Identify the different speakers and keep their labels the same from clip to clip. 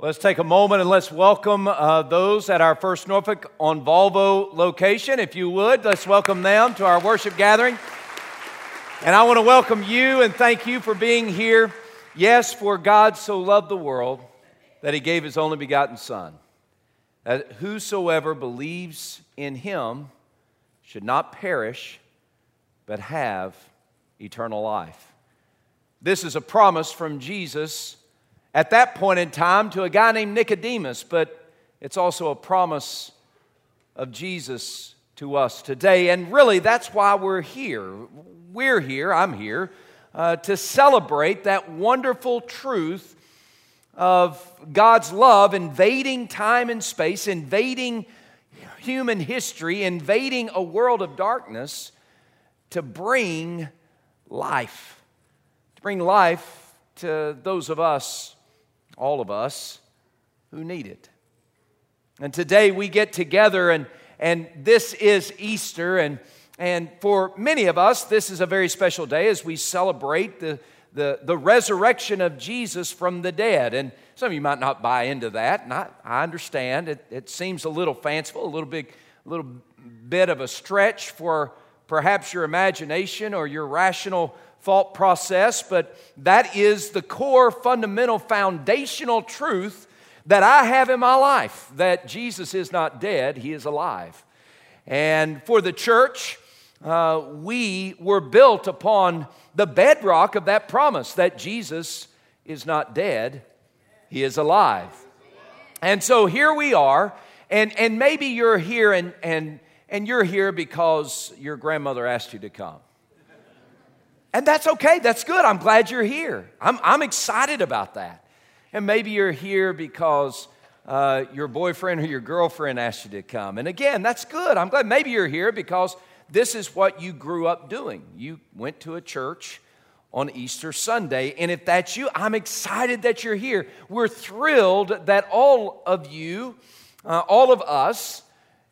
Speaker 1: Let's take a moment and let's welcome uh, those at our First Norfolk on Volvo location. If you would, let's welcome them to our worship gathering. And I want to welcome you and thank you for being here. Yes, for God so loved the world that he gave his only begotten Son, that whosoever believes in him should not perish, but have eternal life. This is a promise from Jesus at that point in time to a guy named Nicodemus, but it's also a promise of Jesus to us today. And really, that's why we're here. We're here, I'm here, uh, to celebrate that wonderful truth of God's love invading time and space, invading human history, invading a world of darkness to bring life. To bring life to those of us all of us who need it. And today we get together, and, and this is Easter, and, and for many of us, this is a very special day as we celebrate the, the, the resurrection of Jesus from the dead. And some of you might not buy into that, and I, I understand. It, it seems a little fanciful, a little big, a little bit of a stretch for perhaps your imagination or your rational thought process, but that is the core, fundamental, foundational truth that I have in my life that Jesus is not dead, he is alive. And for the church, uh, we were built upon the bedrock of that promise that Jesus is not dead, he is alive. And so here we are, and, and maybe you're here and, and, and you're here because your grandmother asked you to come. And that's okay. That's good. I'm glad you're here. I'm, I'm excited about that. And maybe you're here because uh, your boyfriend or your girlfriend asked you to come. And again, that's good. I'm glad. Maybe you're here because this is what you grew up doing. You went to a church on Easter Sunday. And if that's you, I'm excited that you're here. We're thrilled that all of you, uh, all of us,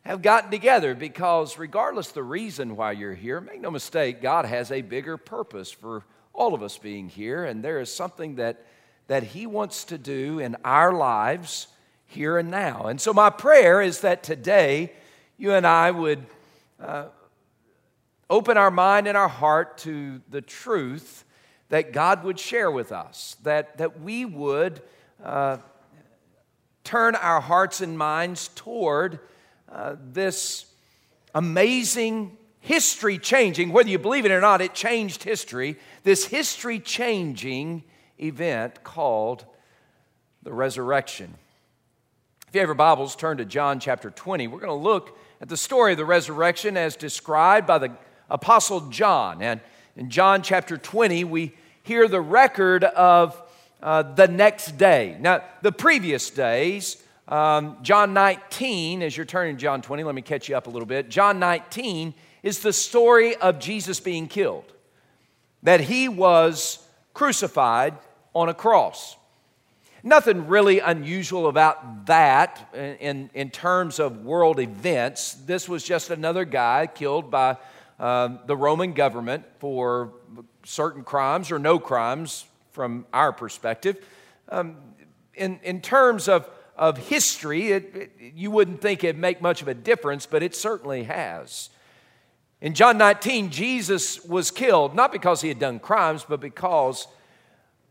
Speaker 1: have gotten together because, regardless the reason why you're here, make no mistake, God has a bigger purpose for all of us being here, and there is something that, that He wants to do in our lives here and now. And so, my prayer is that today you and I would uh, open our mind and our heart to the truth that God would share with us, that, that we would uh, turn our hearts and minds toward uh, this amazing history changing, whether you believe it or not, it changed history, this history changing event called the resurrection. If you have your Bibles, turn to John chapter 20. We're going to look at the story of the resurrection as described by the Apostle John. And in John chapter 20, we hear the record of uh, the next day. Now, the previous days, um, John 19, as you're turning John 20, let me catch you up a little bit. John 19 is the story of Jesus being killed, that he was crucified on a cross. Nothing really unusual about that in, in terms of world events. This was just another guy killed by um, the Roman government for certain crimes or no crimes from our perspective. Um, in, in terms of of history, it, it, you wouldn't think it'd make much of a difference, but it certainly has. In John 19, Jesus was killed not because he had done crimes, but because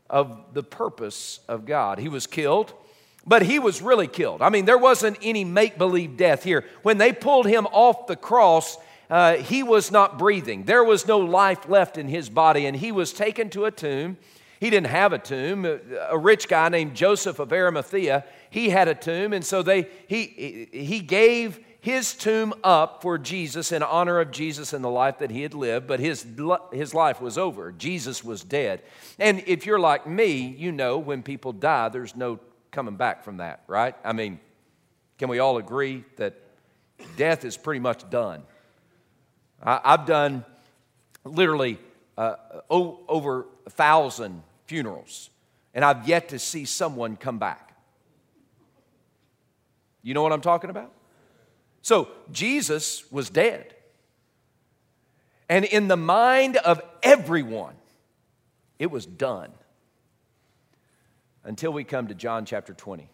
Speaker 1: of the purpose of God. He was killed, but he was really killed. I mean, there wasn't any make believe death here. When they pulled him off the cross, uh, he was not breathing. There was no life left in his body, and he was taken to a tomb. He didn't have a tomb. A rich guy named Joseph of Arimathea he had a tomb, and so they, he, he gave his tomb up for Jesus in honor of Jesus and the life that he had lived, but his, his life was over. Jesus was dead. And if you're like me, you know when people die, there's no coming back from that, right? I mean, can we all agree that death is pretty much done? I, have done literally uh, over a thousand funerals, and I've yet to see someone come back. You know what I'm talking about? So Jesus was dead. And in the mind of everyone, it was done. Until we come to John chapter 20.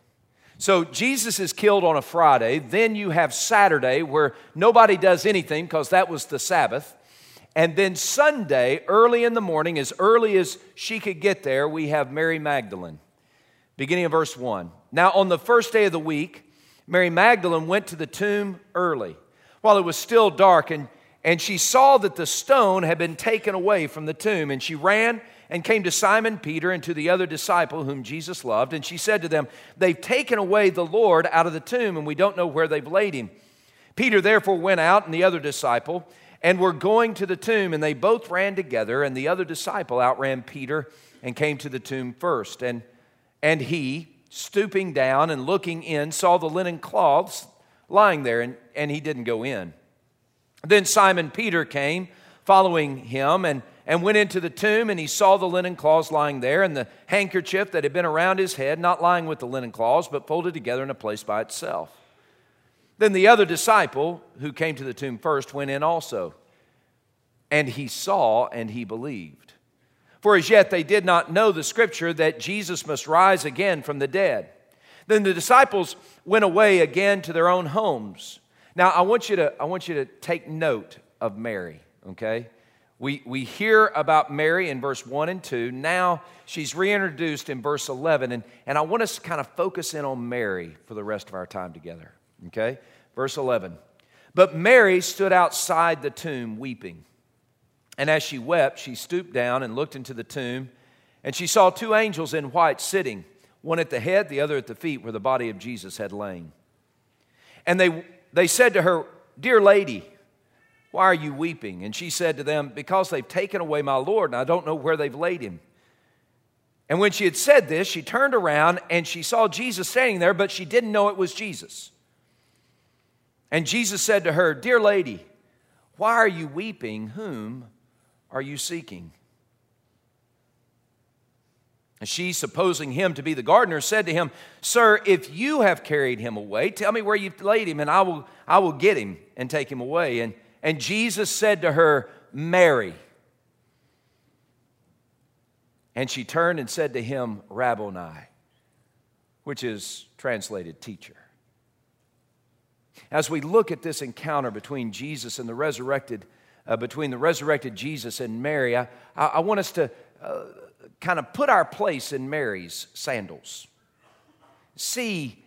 Speaker 1: So Jesus is killed on a Friday. Then you have Saturday where nobody does anything because that was the Sabbath. And then Sunday, early in the morning, as early as she could get there, we have Mary Magdalene, beginning of verse 1. Now, on the first day of the week, Mary Magdalene went to the tomb early while it was still dark, and, and she saw that the stone had been taken away from the tomb. And she ran and came to Simon Peter and to the other disciple whom Jesus loved. And she said to them, They've taken away the Lord out of the tomb, and we don't know where they've laid him. Peter therefore went out and the other disciple and were going to the tomb, and they both ran together, and the other disciple outran Peter and came to the tomb first. And, and he, stooping down and looking in, saw the linen cloths lying there, and, and he didn't go in. Then Simon Peter came, following him, and and went into the tomb, and he saw the linen cloths lying there, and the handkerchief that had been around his head, not lying with the linen cloths, but folded together in a place by itself. Then the other disciple, who came to the tomb first, went in also. And he saw and he believed. For as yet they did not know the scripture that Jesus must rise again from the dead. Then the disciples went away again to their own homes. Now I want you to, I want you to take note of Mary, okay? We, we hear about Mary in verse 1 and 2. Now she's reintroduced in verse 11. And, and I want us to kind of focus in on Mary for the rest of our time together. Okay? Verse 11. But Mary stood outside the tomb weeping. And as she wept, she stooped down and looked into the tomb. And she saw two angels in white sitting, one at the head, the other at the feet, where the body of Jesus had lain. And they, they said to her, Dear lady, why are you weeping? And she said to them, Because they've taken away my Lord, and I don't know where they've laid him. And when she had said this, she turned around and she saw Jesus standing there, but she didn't know it was Jesus. And Jesus said to her, Dear lady, why are you weeping? Whom are you seeking? And she, supposing him to be the gardener, said to him, Sir, if you have carried him away, tell me where you've laid him, and I will, I will get him and take him away. And and Jesus said to her, Mary. And she turned and said to him, Rabboni, which is translated teacher. As we look at this encounter between Jesus and the resurrected, uh, between the resurrected Jesus and Mary, I, I want us to uh, kind of put our place in Mary's sandals, see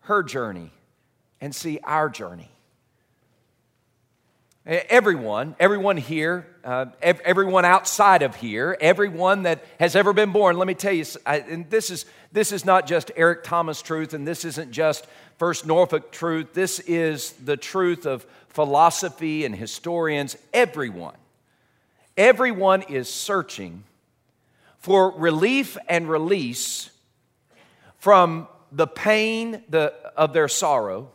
Speaker 1: her journey, and see our journey. Everyone, everyone here, uh, everyone outside of here, everyone that has ever been born, let me tell you, I, and this is, this is not just Eric Thomas truth, and this isn't just First Norfolk truth. This is the truth of philosophy and historians. Everyone, everyone is searching for relief and release from the pain the, of their sorrow.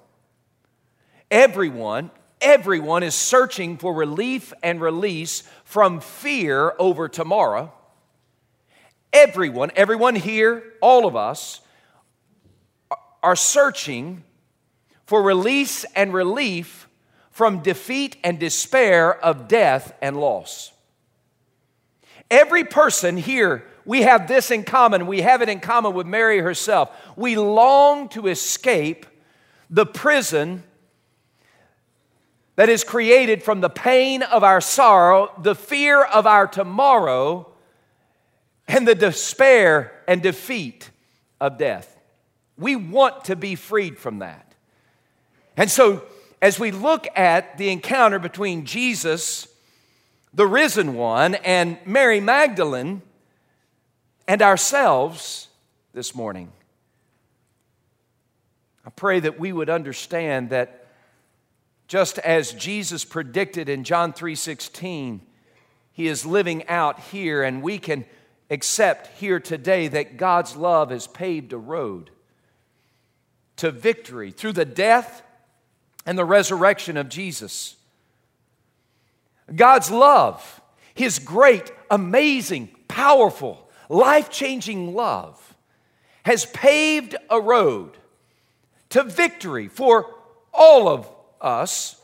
Speaker 1: Everyone, everyone is searching for relief and release from fear over tomorrow. Everyone, everyone here, all of us, are searching for release and relief from defeat and despair of death and loss. Every person here, we have this in common. We have it in common with Mary herself. We long to escape the prison that is created from the pain of our sorrow, the fear of our tomorrow, and the despair and defeat of death. We want to be freed from that. And so, as we look at the encounter between Jesus, the risen one, and Mary Magdalene, and ourselves this morning, I pray that we would understand that just as Jesus predicted in John 3:16, he is living out here and we can accept here today that God's love has paved a road to victory through the death and the resurrection of Jesus. God's love, his great, amazing, powerful, life-changing love has paved a road to victory for all of us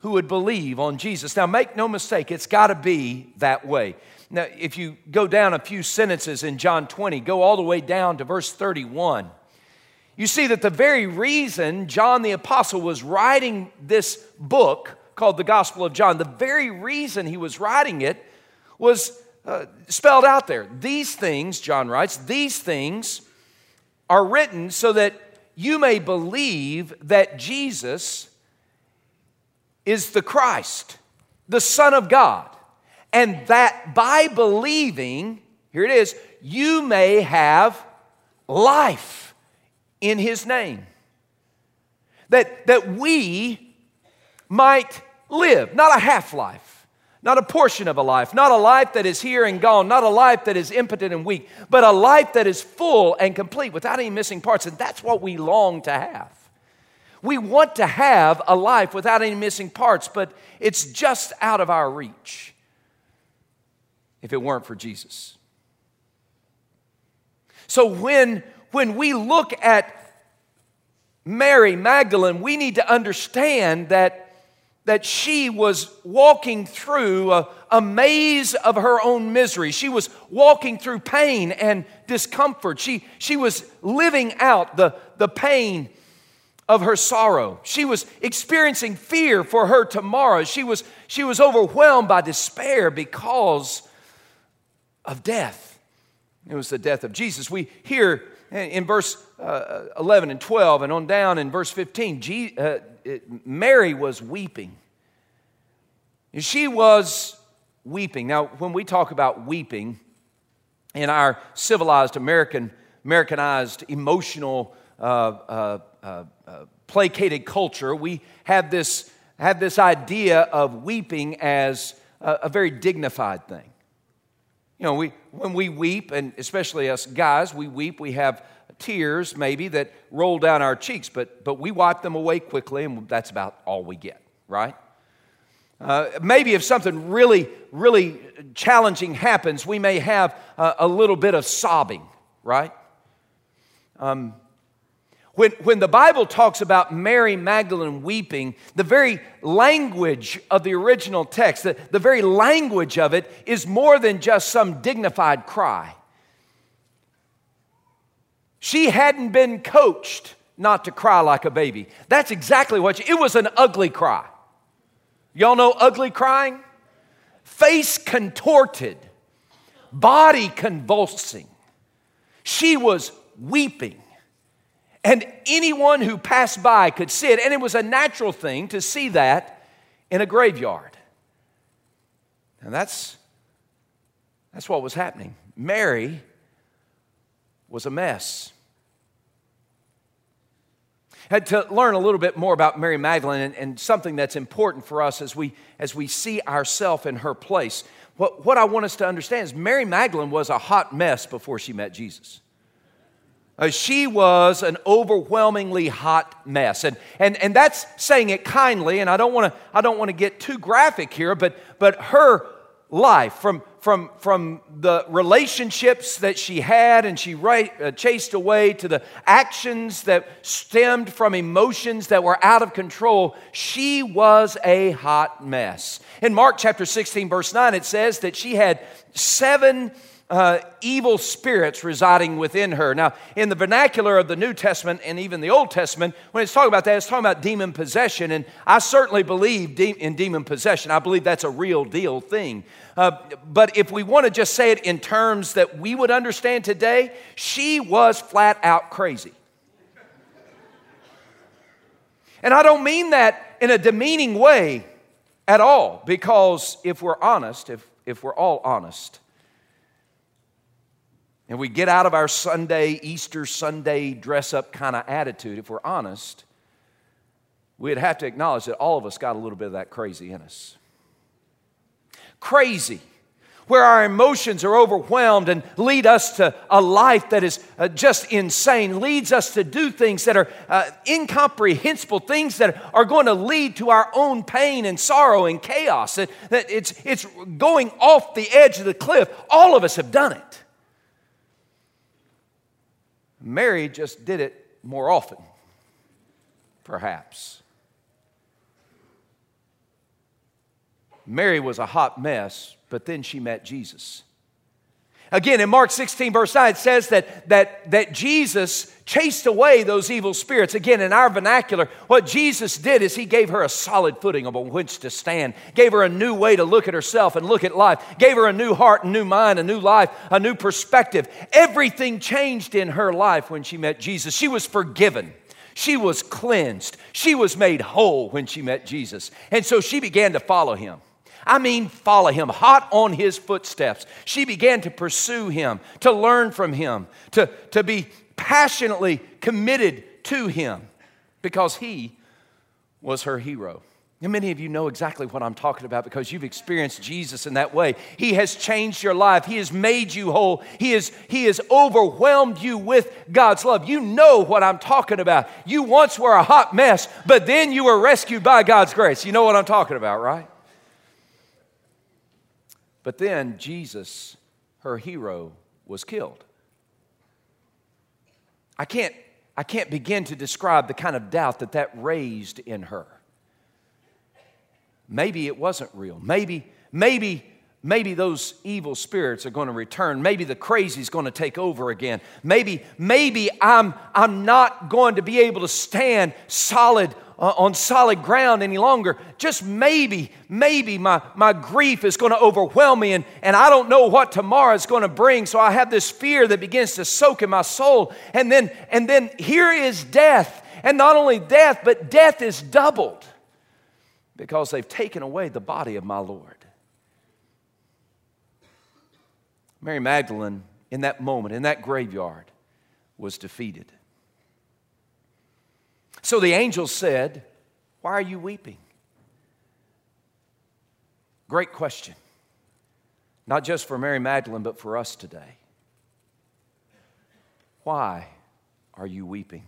Speaker 1: who would believe on Jesus. Now, make no mistake, it's got to be that way. Now, if you go down a few sentences in John 20, go all the way down to verse 31, You see that the very reason John the Apostle was writing this book called the Gospel of John, the very reason he was writing it was uh, spelled out there. These things, John writes, these things are written so that you may believe that Jesus is the Christ, the Son of God, and that by believing, here it is, you may have life in His name. That, that we might live, not a half life, not a portion of a life, not a life that is here and gone, not a life that is impotent and weak, but a life that is full and complete without any missing parts. And that's what we long to have. We want to have a life without any missing parts, but it's just out of our reach if it weren't for Jesus. So when, when we look at Mary Magdalene, we need to understand that, that she was walking through a, a maze of her own misery. She was walking through pain and discomfort. She, she was living out the, the pain of her sorrow. She was experiencing fear for her tomorrow. She was, she was overwhelmed by despair because of death. It was the death of Jesus. We hear in verse uh, 11 and 12 and on down in verse 15, G, uh, Mary was weeping. She was weeping. Now, when we talk about weeping in our civilized American, Americanized, emotional, uh, uh uh, uh, placated culture, we have this, have this idea of weeping as a, a very dignified thing. You know, we, when we weep, and especially us guys, we weep, we have tears maybe that roll down our cheeks, but, but we wipe them away quickly, and that's about all we get, right? Uh, maybe if something really, really challenging happens, we may have a, a little bit of sobbing, right? Um, when, when the Bible talks about Mary Magdalene weeping, the very language of the original text, the, the very language of it is more than just some dignified cry. She hadn't been coached not to cry like a baby. That's exactly what she, it was an ugly cry. Y'all know ugly crying? Face contorted, body convulsing. She was weeping. And anyone who passed by could see it. And it was a natural thing to see that in a graveyard. And that's, that's what was happening. Mary was a mess. Had to learn a little bit more about Mary Magdalene and, and something that's important for us as we, as we see ourselves in her place. What, what I want us to understand is Mary Magdalene was a hot mess before she met Jesus. Uh, she was an overwhelmingly hot mess. And, and, and that's saying it kindly, and I don't want to get too graphic here, but, but her life from, from, from the relationships that she had and she uh, chased away to the actions that stemmed from emotions that were out of control, she was a hot mess. In Mark chapter 16, verse 9, it says that she had seven uh, evil spirits residing within her. Now, in the vernacular of the New Testament and even the Old Testament, when it's talking about that, it's talking about demon possession. And I certainly believe de- in demon possession. I believe that's a real deal thing. Uh, but if we want to just say it in terms that we would understand today, she was flat out crazy. And I don't mean that in a demeaning way at all, because if we're honest, if, if we're all honest, and we get out of our Sunday, Easter Sunday dress up kind of attitude, if we're honest, we'd have to acknowledge that all of us got a little bit of that crazy in us. Crazy, where our emotions are overwhelmed and lead us to a life that is uh, just insane, leads us to do things that are uh, incomprehensible, things that are going to lead to our own pain and sorrow and chaos. That, that it's, it's going off the edge of the cliff. All of us have done it. Mary just did it more often, perhaps. Mary was a hot mess, but then she met Jesus. Again, in Mark 16, verse 9, it says that, that, that Jesus chased away those evil spirits. Again, in our vernacular, what Jesus did is he gave her a solid footing on which to stand, gave her a new way to look at herself and look at life, gave her a new heart, a new mind, a new life, a new perspective. Everything changed in her life when she met Jesus. She was forgiven. She was cleansed. She was made whole when she met Jesus. And so she began to follow him. I mean, follow him, hot on his footsteps. She began to pursue him, to learn from him, to, to be passionately committed to him because he was her hero. And many of you know exactly what I'm talking about because you've experienced Jesus in that way. He has changed your life. He has made you whole. He has, he has overwhelmed you with God's love. You know what I'm talking about. You once were a hot mess, but then you were rescued by God's grace. You know what I'm talking about, right? But then Jesus, her hero, was killed. I can't, I can't begin to describe the kind of doubt that that raised in her. Maybe it wasn't real. Maybe, maybe, maybe those evil spirits are going to return. Maybe the crazy is going to take over again. Maybe, maybe I'm, I'm not going to be able to stand solid uh, on solid ground any longer. Just maybe, maybe my, my grief is going to overwhelm me and, and I don't know what tomorrow is going to bring. So I have this fear that begins to soak in my soul. And then, and then here is death. And not only death, but death is doubled because they've taken away the body of my Lord. Mary Magdalene, in that moment, in that graveyard, was defeated. So the angel said, Why are you weeping? Great question. Not just for Mary Magdalene, but for us today. Why are you weeping?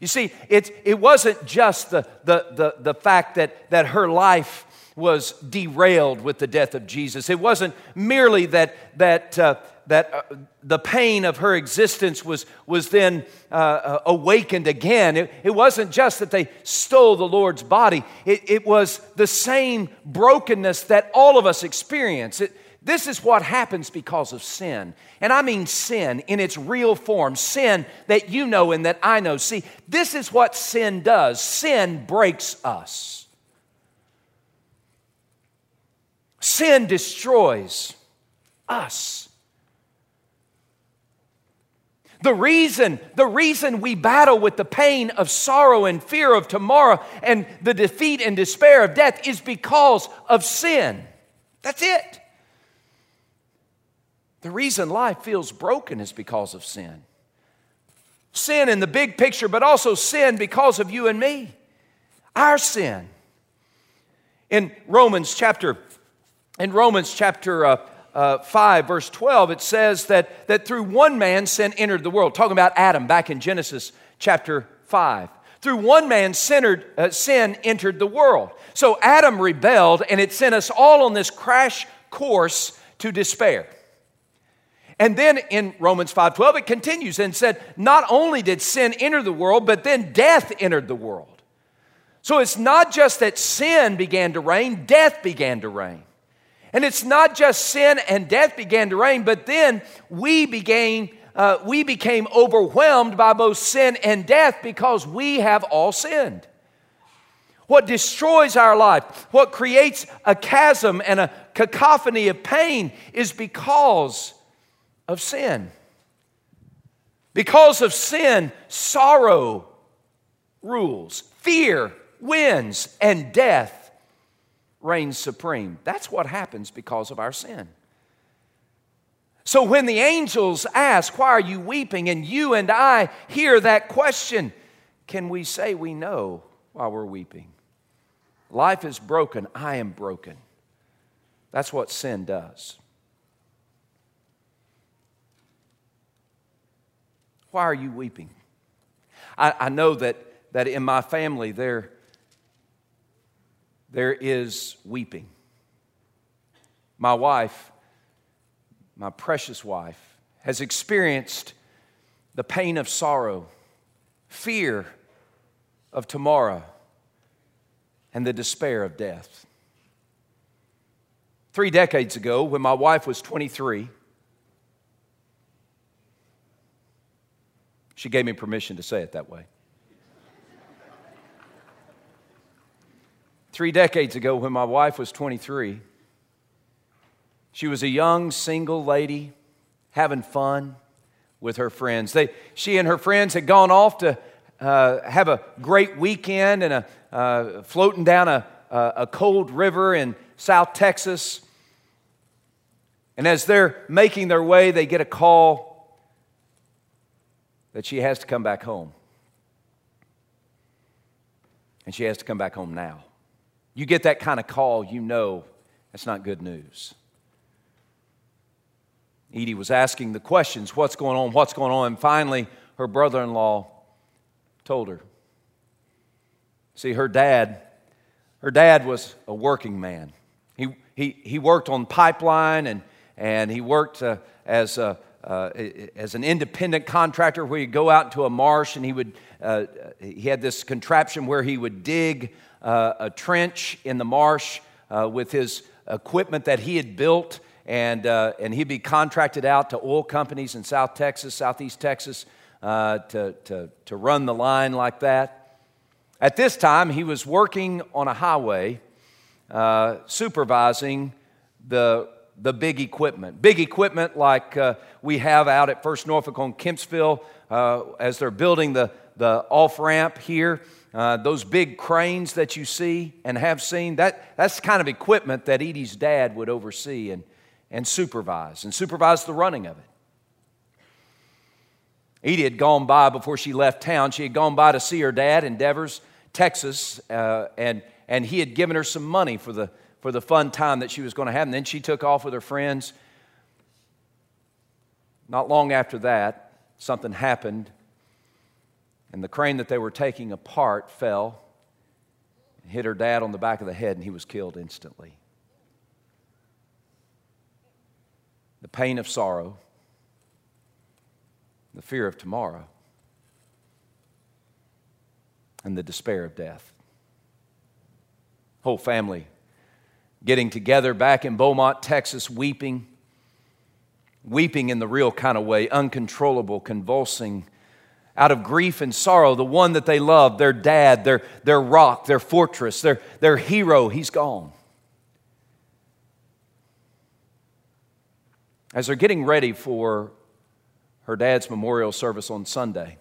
Speaker 1: You see, it, it wasn't just the, the, the, the fact that, that her life was derailed with the death of Jesus. It wasn't merely that, that, uh, that uh, the pain of her existence was, was then uh, uh, awakened again. It, it wasn't just that they stole the Lord's body, it, it was the same brokenness that all of us experience. It, this is what happens because of sin. And I mean sin in its real form, sin that you know and that I know. See, this is what sin does sin breaks us, sin destroys us. The reason, the reason we battle with the pain of sorrow and fear of tomorrow and the defeat and despair of death is because of sin. That's it. The reason life feels broken is because of sin. Sin in the big picture, but also sin because of you and me. Our sin. In Romans chapter, in Romans chapter uh, uh, 5, verse 12, it says that, that through one man sin entered the world. Talking about Adam back in Genesis chapter 5. Through one man sinnered, uh, sin entered the world. So Adam rebelled, and it sent us all on this crash course to despair. And then in Romans 5:12 it continues and said, not only did sin enter the world, but then death entered the world. So it's not just that sin began to reign, death began to reign. And it's not just sin and death began to reign, but then we began, uh, we became overwhelmed by both sin and death because we have all sinned. What destroys our life, what creates a chasm and a cacophony of pain is because of sin. Because of sin, sorrow rules, fear wins, and death reigns supreme. That's what happens because of our sin. So when the angels ask, Why are you weeping? and you and I hear that question, can we say we know why we're weeping? Life is broken. I am broken. That's what sin does. Why are you weeping? I, I know that, that in my family there there is weeping. My wife, my precious wife, has experienced the pain of sorrow, fear of tomorrow, and the despair of death. Three decades ago, when my wife was 23, she gave me permission to say it that way. Three decades ago, when my wife was 23, she was a young single lady having fun with her friends. They, she and her friends had gone off to uh, have a great weekend and a, uh, floating down a, a cold river in South Texas. And as they're making their way, they get a call that she has to come back home. And she has to come back home now. You get that kind of call, you know that's not good news. Edie was asking the questions what's going on, what's going on, and finally her brother in law told her. See, her dad, her dad was a working man. He, he, he worked on pipeline and, and he worked uh, as, a, uh, as an independent contractor where he'd go out into a marsh and he would, uh, he had this contraption where he would dig uh, a trench in the marsh uh, with his equipment that he had built and, uh, and he'd be contracted out to oil companies in South Texas, Southeast Texas, uh, to, to, to run the line like that. At this time, he was working on a highway, supervising the, the big equipment. Big equipment like uh, we have out at First Norfolk on Kempsville uh, as they're building the, the off ramp here. Uh, those big cranes that you see and have seen, that, that's the kind of equipment that Edie's dad would oversee. And, and supervise, and supervise the running of it. Edie had gone by before she left town. She had gone by to see her dad in Devers, Texas, uh, and, and he had given her some money for the, for the fun time that she was going to have. And then she took off with her friends. Not long after that, something happened, and the crane that they were taking apart fell hit her dad on the back of the head, and he was killed instantly. the pain of sorrow, the fear of tomorrow, and the despair of death. Whole family getting together back in Beaumont, Texas, weeping, weeping in the real kind of way, uncontrollable, convulsing out of grief and sorrow, the one that they loved, their dad, their, their rock, their fortress, their, their hero, he's gone. As they're getting ready for her dad's memorial service on Sunday,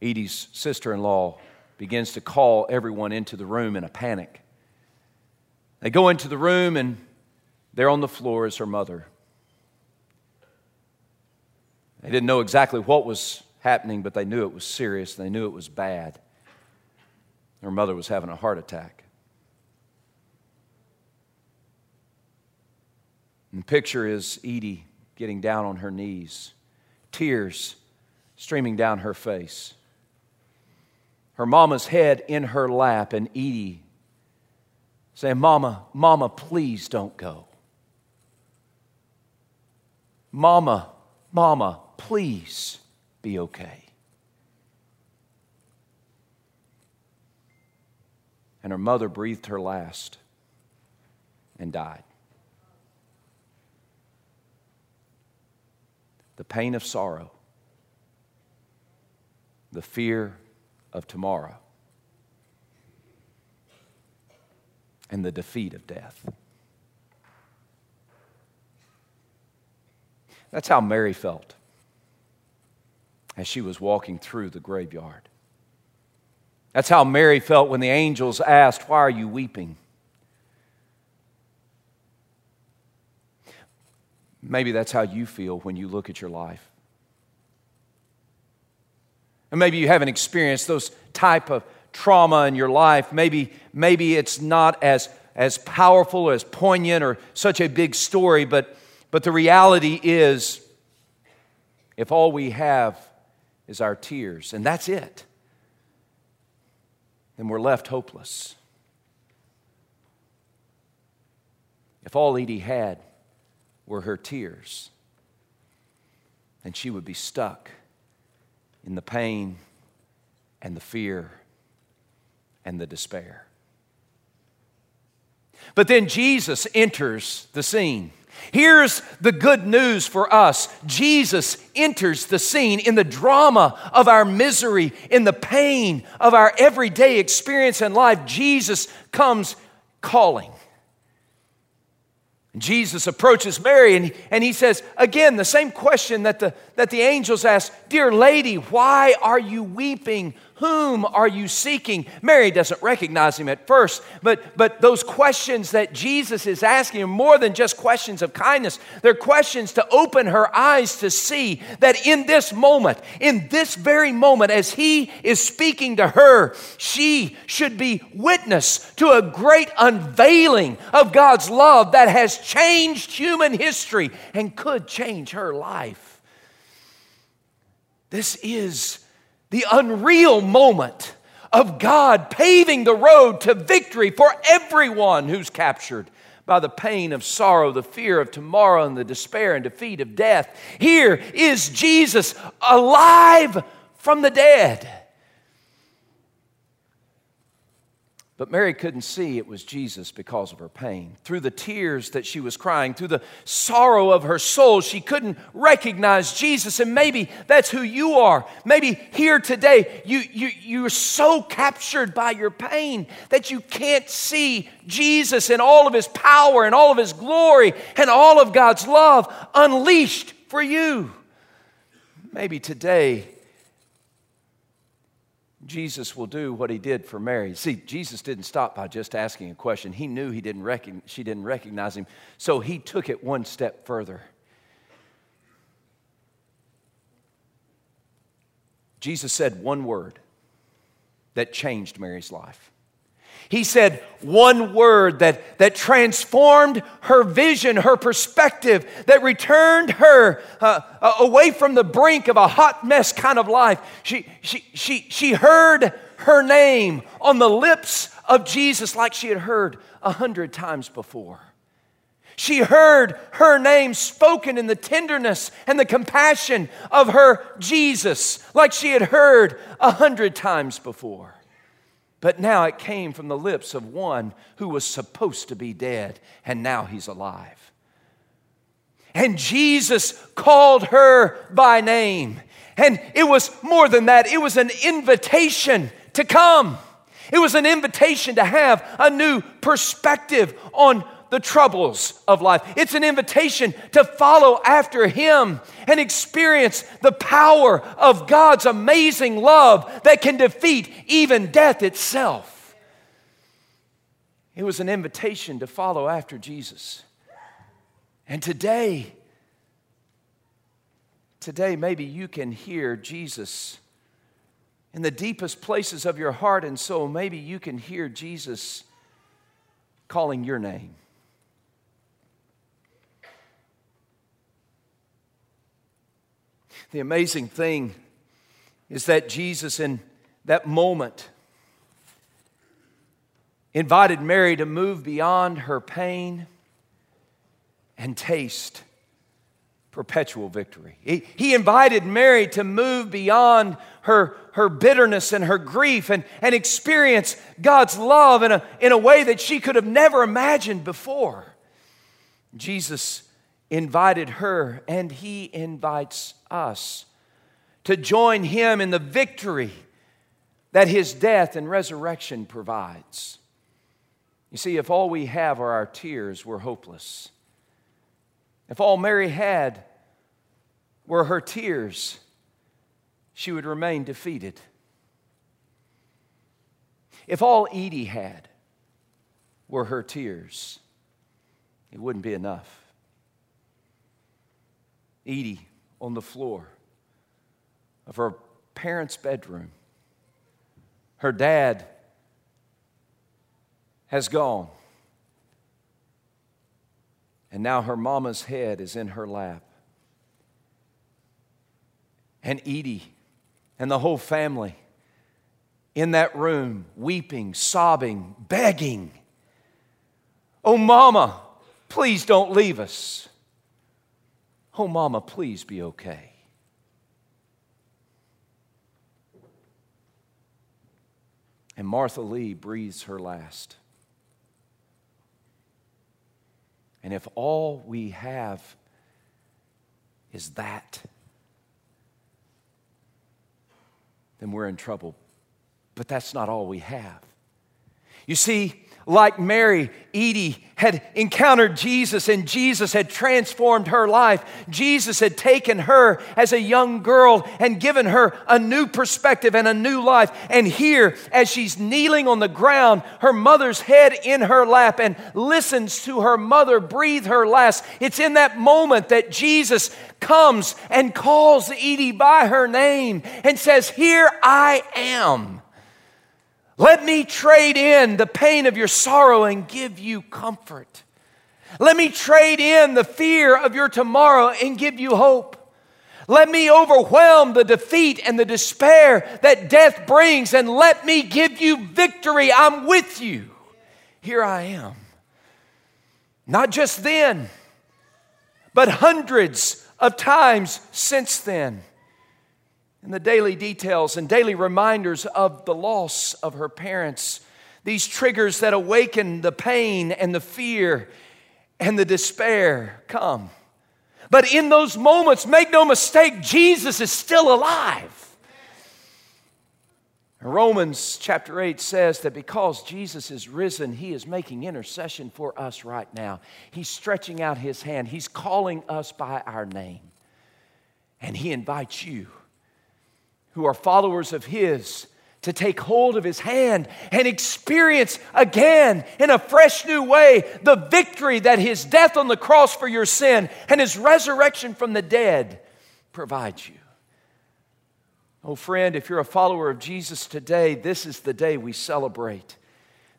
Speaker 1: Edie's sister in law begins to call everyone into the room in a panic. They go into the room, and there on the floor is her mother. They didn't know exactly what was happening, but they knew it was serious. They knew it was bad. Her mother was having a heart attack. And the picture is Edie getting down on her knees, tears streaming down her face. Her mama's head in her lap, and Edie saying, Mama, Mama, please don't go. Mama, Mama, please be okay. And her mother breathed her last and died. the pain of sorrow, the fear of tomorrow, and the defeat of death. That's how Mary felt as she was walking through the graveyard. That's how Mary felt when the angels asked, Why are you weeping? Maybe that's how you feel when you look at your life. And maybe you haven't experienced those type of trauma in your life. Maybe, maybe it's not as, as powerful or as poignant or such a big story, but, but the reality is if all we have is our tears, and that's it, then we're left hopeless. If all Edie had were her tears. then she would be stuck in the pain and the fear and the despair. But then Jesus enters the scene. Here's the good news for us Jesus enters the scene in the drama of our misery, in the pain of our everyday experience in life. Jesus comes calling. Jesus approaches Mary and, and he says, again, the same question that the, that the angels asked Dear lady, why are you weeping? Whom are you seeking? Mary doesn't recognize him at first, but, but those questions that Jesus is asking are more than just questions of kindness. They're questions to open her eyes to see that in this moment, in this very moment, as he is speaking to her, she should be witness to a great unveiling of God's love that has changed human history and could change her life. This is the unreal moment of God paving the road to victory for everyone who's captured by the pain of sorrow, the fear of tomorrow, and the despair and defeat of death. Here is Jesus alive from the dead. But Mary couldn't see it was Jesus because of her pain. Through the tears that she was crying, through the sorrow of her soul, she couldn't recognize Jesus. And maybe that's who you are. Maybe here today, you, you, you're so captured by your pain that you can't see Jesus in all of his power and all of his glory and all of God's love unleashed for you. Maybe today Jesus will do what he did for Mary. See, Jesus didn't stop by just asking a question. He knew he didn't recognize, she didn't recognize him, so he took it one step further. Jesus said one word that changed Mary's life. He said one word that, that transformed her vision, her perspective, that returned her uh, uh, away from the brink of a hot mess kind of life. She, she, she, she heard her name on the lips of Jesus like she had heard a hundred times before. She heard her name spoken in the tenderness and the compassion of her Jesus, like she had heard a hundred times before. But now it came from the lips of one who was supposed to be dead, and now he's alive. And Jesus called her by name. And it was more than that, it was an invitation to come. It was an invitation to have a new perspective on the troubles of life. It's an invitation to follow after Him and experience the power of God's amazing love that can defeat even death itself. It was an invitation to follow after Jesus. And today, today, maybe you can hear Jesus in the deepest places of your heart and soul. Maybe you can hear Jesus calling your name. The amazing thing is that Jesus, in that moment, invited Mary to move beyond her pain and taste perpetual victory. He, he invited Mary to move beyond her, her bitterness and her grief and, and experience God's love in a, in a way that she could have never imagined before. Jesus invited her, and he invites us to join him in the victory that his death and resurrection provides. You see, if all we have are our tears, we're hopeless. If all Mary had were her tears, she would remain defeated. If all Edie had were her tears, it wouldn't be enough. Edie on the floor of her parents' bedroom. Her dad has gone. And now her mama's head is in her lap. And Edie and the whole family in that room, weeping, sobbing, begging. Oh, mama, please don't leave us. Oh, Mama, please be okay. And Martha Lee breathes her last. And if all we have is that, then we're in trouble. But that's not all we have. You see, like Mary, Edie had encountered Jesus and Jesus had transformed her life. Jesus had taken her as a young girl and given her a new perspective and a new life. And here, as she's kneeling on the ground, her mother's head in her lap and listens to her mother breathe her last, it's in that moment that Jesus comes and calls Edie by her name and says, Here I am. Let me trade in the pain of your sorrow and give you comfort. Let me trade in the fear of your tomorrow and give you hope. Let me overwhelm the defeat and the despair that death brings and let me give you victory. I'm with you. Here I am. Not just then, but hundreds of times since then and the daily details and daily reminders of the loss of her parents. These triggers that awaken the pain and the fear and the despair come. But in those moments, make no mistake, Jesus is still alive. Romans chapter 8 says that because Jesus is risen, he is making intercession for us right now. He's stretching out his hand, he's calling us by our name, and he invites you who are followers of His to take hold of His hand and experience again in a fresh new way the victory that His death on the cross for your sin and His resurrection from the dead provides you. Oh, friend, if you're a follower of Jesus today, this is the day we celebrate.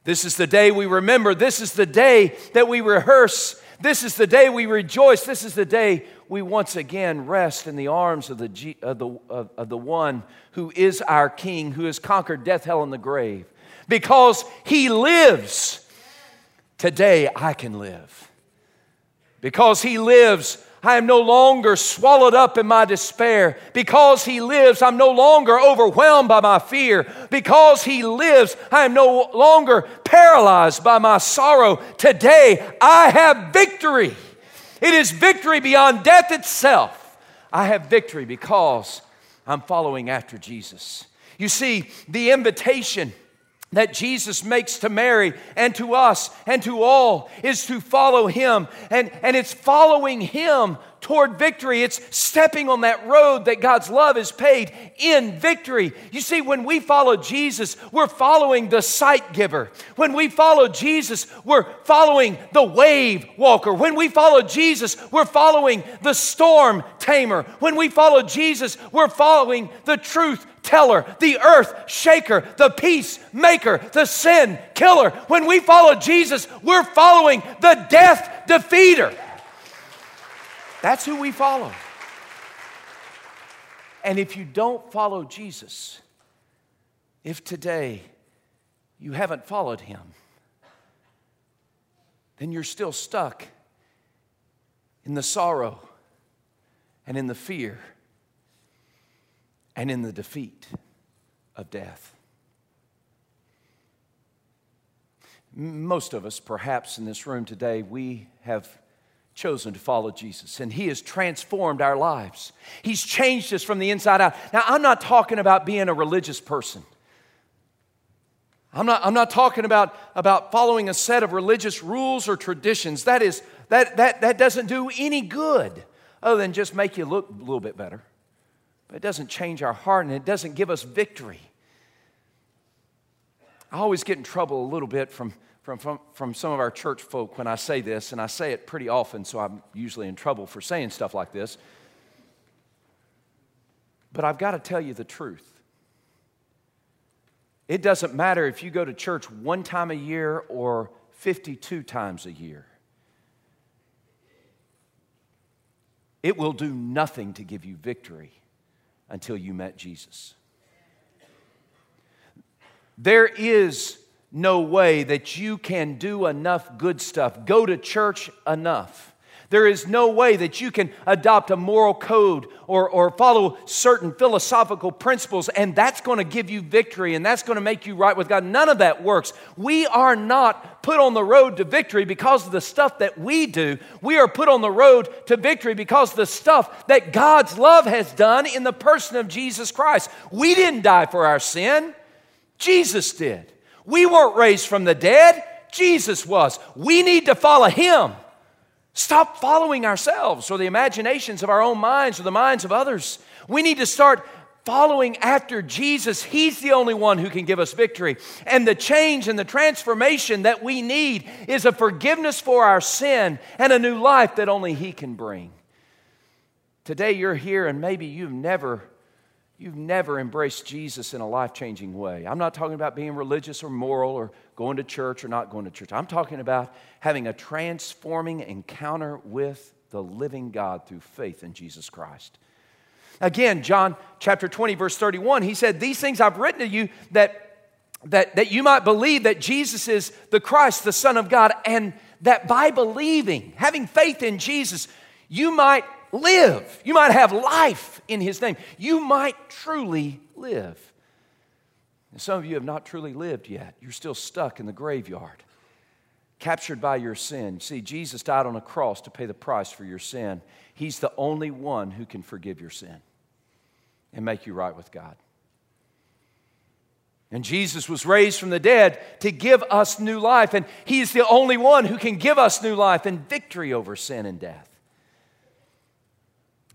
Speaker 1: This is the day we remember. This is the day that we rehearse. This is the day we rejoice. This is the day we once again rest in the arms of the, of the, of, of the one who is our King, who has conquered death, hell, and the grave. Because he lives, today I can live. Because he lives, I am no longer swallowed up in my despair. Because He lives, I'm no longer overwhelmed by my fear. Because He lives, I am no longer paralyzed by my sorrow. Today, I have victory. It is victory beyond death itself. I have victory because I'm following after Jesus. You see, the invitation that Jesus makes to Mary and to us and to all is to follow him. And, and it's following him toward victory. It's stepping on that road that God's love is paid in victory. You see, when we follow Jesus, we're following the sight giver. When we follow Jesus, we're following the wave walker. When we follow Jesus, we're following the storm tamer. When we follow Jesus, we're following the truth teller, the earth shaker, the peace maker, the sin killer. When we follow Jesus, we're following the death defeater. That's who we follow. And if you don't follow Jesus, if today you haven't followed him, then you're still stuck in the sorrow and in the fear and in the defeat of death. Most of us, perhaps in this room today, we have chosen to follow Jesus and He has transformed our lives. He's changed us from the inside out. Now, I'm not talking about being a religious person. I'm not, I'm not talking about, about following a set of religious rules or traditions. That, is, that, that, that doesn't do any good other than just make you look a little bit better. But it doesn't change our heart and it doesn't give us victory. I always get in trouble a little bit from from, from, from some of our church folk when I say this, and I say it pretty often, so I'm usually in trouble for saying stuff like this. But I've got to tell you the truth. It doesn't matter if you go to church one time a year or 52 times a year. It will do nothing to give you victory until you met Jesus. There is no way that you can do enough good stuff, go to church enough, There is no way that you can adopt a moral code or, or follow certain philosophical principles and that's going to give you victory and that's going to make you right with God. None of that works. We are not put on the road to victory because of the stuff that we do. We are put on the road to victory because of the stuff that God's love has done in the person of Jesus Christ. We didn't die for our sin, Jesus did. We weren't raised from the dead, Jesus was. We need to follow Him. Stop following ourselves or the imaginations of our own minds or the minds of others. We need to start following after Jesus. He's the only one who can give us victory. And the change and the transformation that we need is a forgiveness for our sin and a new life that only He can bring. Today you're here and maybe you've never you've never embraced Jesus in a life-changing way. I'm not talking about being religious or moral or going to church or not going to church. I'm talking about having a transforming encounter with the living God through faith in Jesus Christ. Again, John chapter 20, verse 31, he said, These things I've written to you that, that, that you might believe that Jesus is the Christ, the Son of God, and that by believing, having faith in Jesus, you might live. You might have life in His name. You might truly live. And some of you have not truly lived yet. You're still stuck in the graveyard, captured by your sin. See, Jesus died on a cross to pay the price for your sin. He's the only one who can forgive your sin and make you right with God. And Jesus was raised from the dead to give us new life. And He's the only one who can give us new life and victory over sin and death.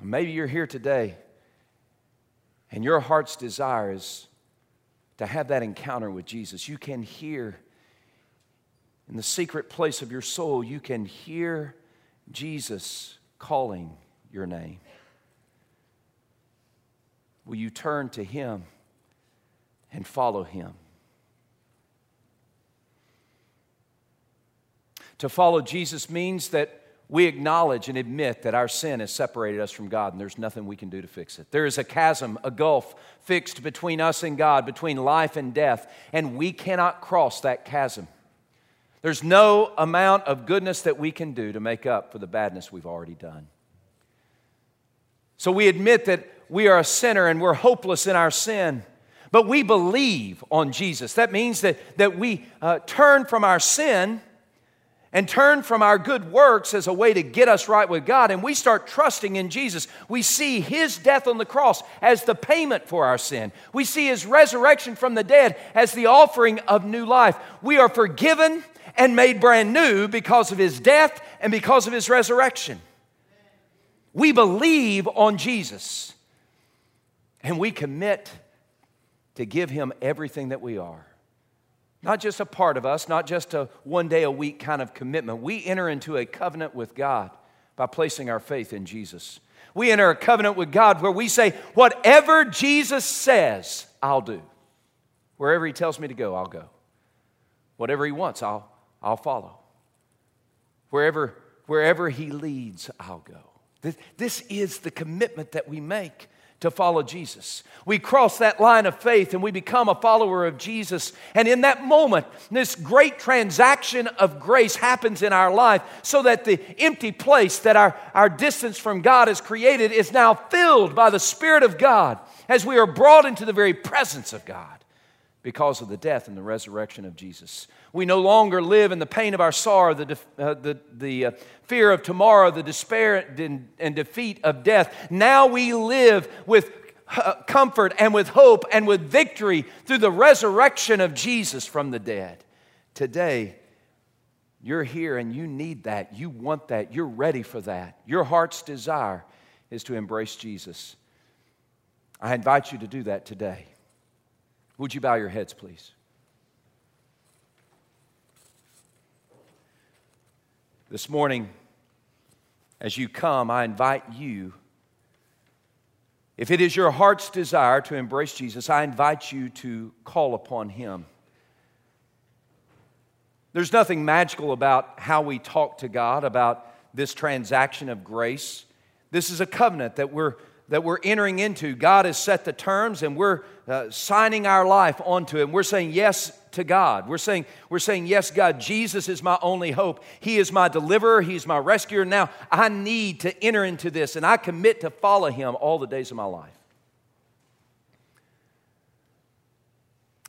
Speaker 1: Maybe you're here today and your heart's desire is to have that encounter with Jesus. You can hear in the secret place of your soul, you can hear Jesus calling your name. Will you turn to Him and follow Him? To follow Jesus means that we acknowledge and admit that our sin has separated us from God and there's nothing we can do to fix it. There is a chasm, a gulf fixed between us and God, between life and death, and we cannot cross that chasm. There's no amount of goodness that we can do to make up for the badness we've already done. So we admit that we are a sinner and we're hopeless in our sin. But we believe on Jesus. That means that, that we uh, turn from our sin and turn from our good works as a way to get us right with God, and we start trusting in Jesus, we see His death on the cross as the payment for our sin. We see His resurrection from the dead as the offering of new life. We are forgiven and made brand new because of His death and because of His resurrection. We believe on Jesus, and we commit to give Him everything that we are. Not just a part of us, not just a one day a week kind of commitment. We enter into a covenant with God by placing our faith in Jesus. We enter a covenant with God where we say, whatever Jesus says, I'll do. Wherever He tells me to go, I'll go. Whatever He wants, I'll, I'll follow. Wherever, wherever He leads, I'll go. This, this is the commitment that we make to follow Jesus. We cross that line of faith and we become a follower of Jesus. And in that moment, this great transaction of grace happens in our life so that the empty place that our, our distance from God has created is now filled by the Spirit of God as we are brought into the very presence of God because of the death and the resurrection of Jesus. We no longer live in the pain of our sorrow, the, uh, the, the uh, fear of tomorrow, the despair and, and defeat of death. Now we live with uh, comfort and with hope and with victory through the resurrection of Jesus from the dead. Today, you're here and you need that. You want that. You're ready for that. Your heart's desire is to embrace Jesus. I invite you to do that today. Would you bow your heads, please? This morning, as you come, I invite you, if it is your heart's desire to embrace Jesus, I invite you to call upon Him. There's nothing magical about how we talk to God, about this transaction of grace. This is a covenant that we're, that we're entering into. God has set the terms and we're uh, signing our life onto it. And we're saying, Yes, to God. We're saying, we're saying, Yes, God, Jesus is my only hope. He is my deliverer, He's my rescuer. Now I need to enter into this, and I commit to follow Him all the days of my life.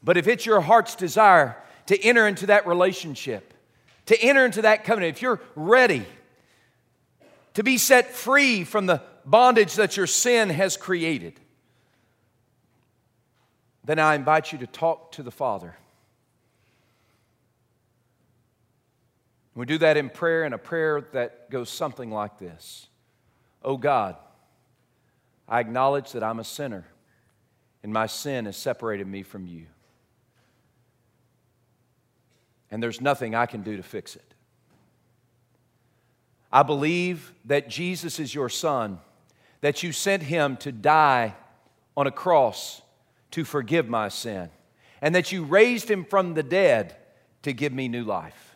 Speaker 1: But if it's your heart's desire to enter into that relationship, to enter into that covenant, if you're ready to be set free from the bondage that your sin has created, then I invite you to talk to the Father. We do that in prayer, and a prayer that goes something like this Oh God, I acknowledge that I'm a sinner, and my sin has separated me from you. And there's nothing I can do to fix it. I believe that Jesus is your Son, that you sent him to die on a cross to forgive my sin, and that you raised him from the dead to give me new life.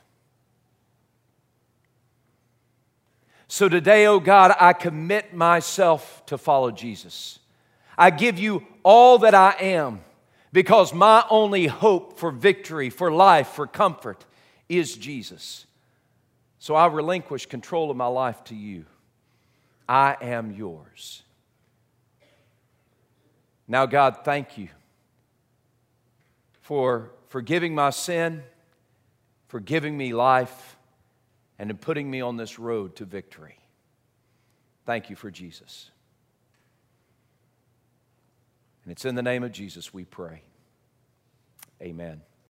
Speaker 1: So today, oh God, I commit myself to follow Jesus. I give you all that I am because my only hope for victory, for life, for comfort is Jesus. So I relinquish control of my life to you. I am yours. Now, God, thank you for forgiving my sin, for giving me life, and in putting me on this road to victory. Thank you for Jesus. And it's in the name of Jesus we pray. Amen.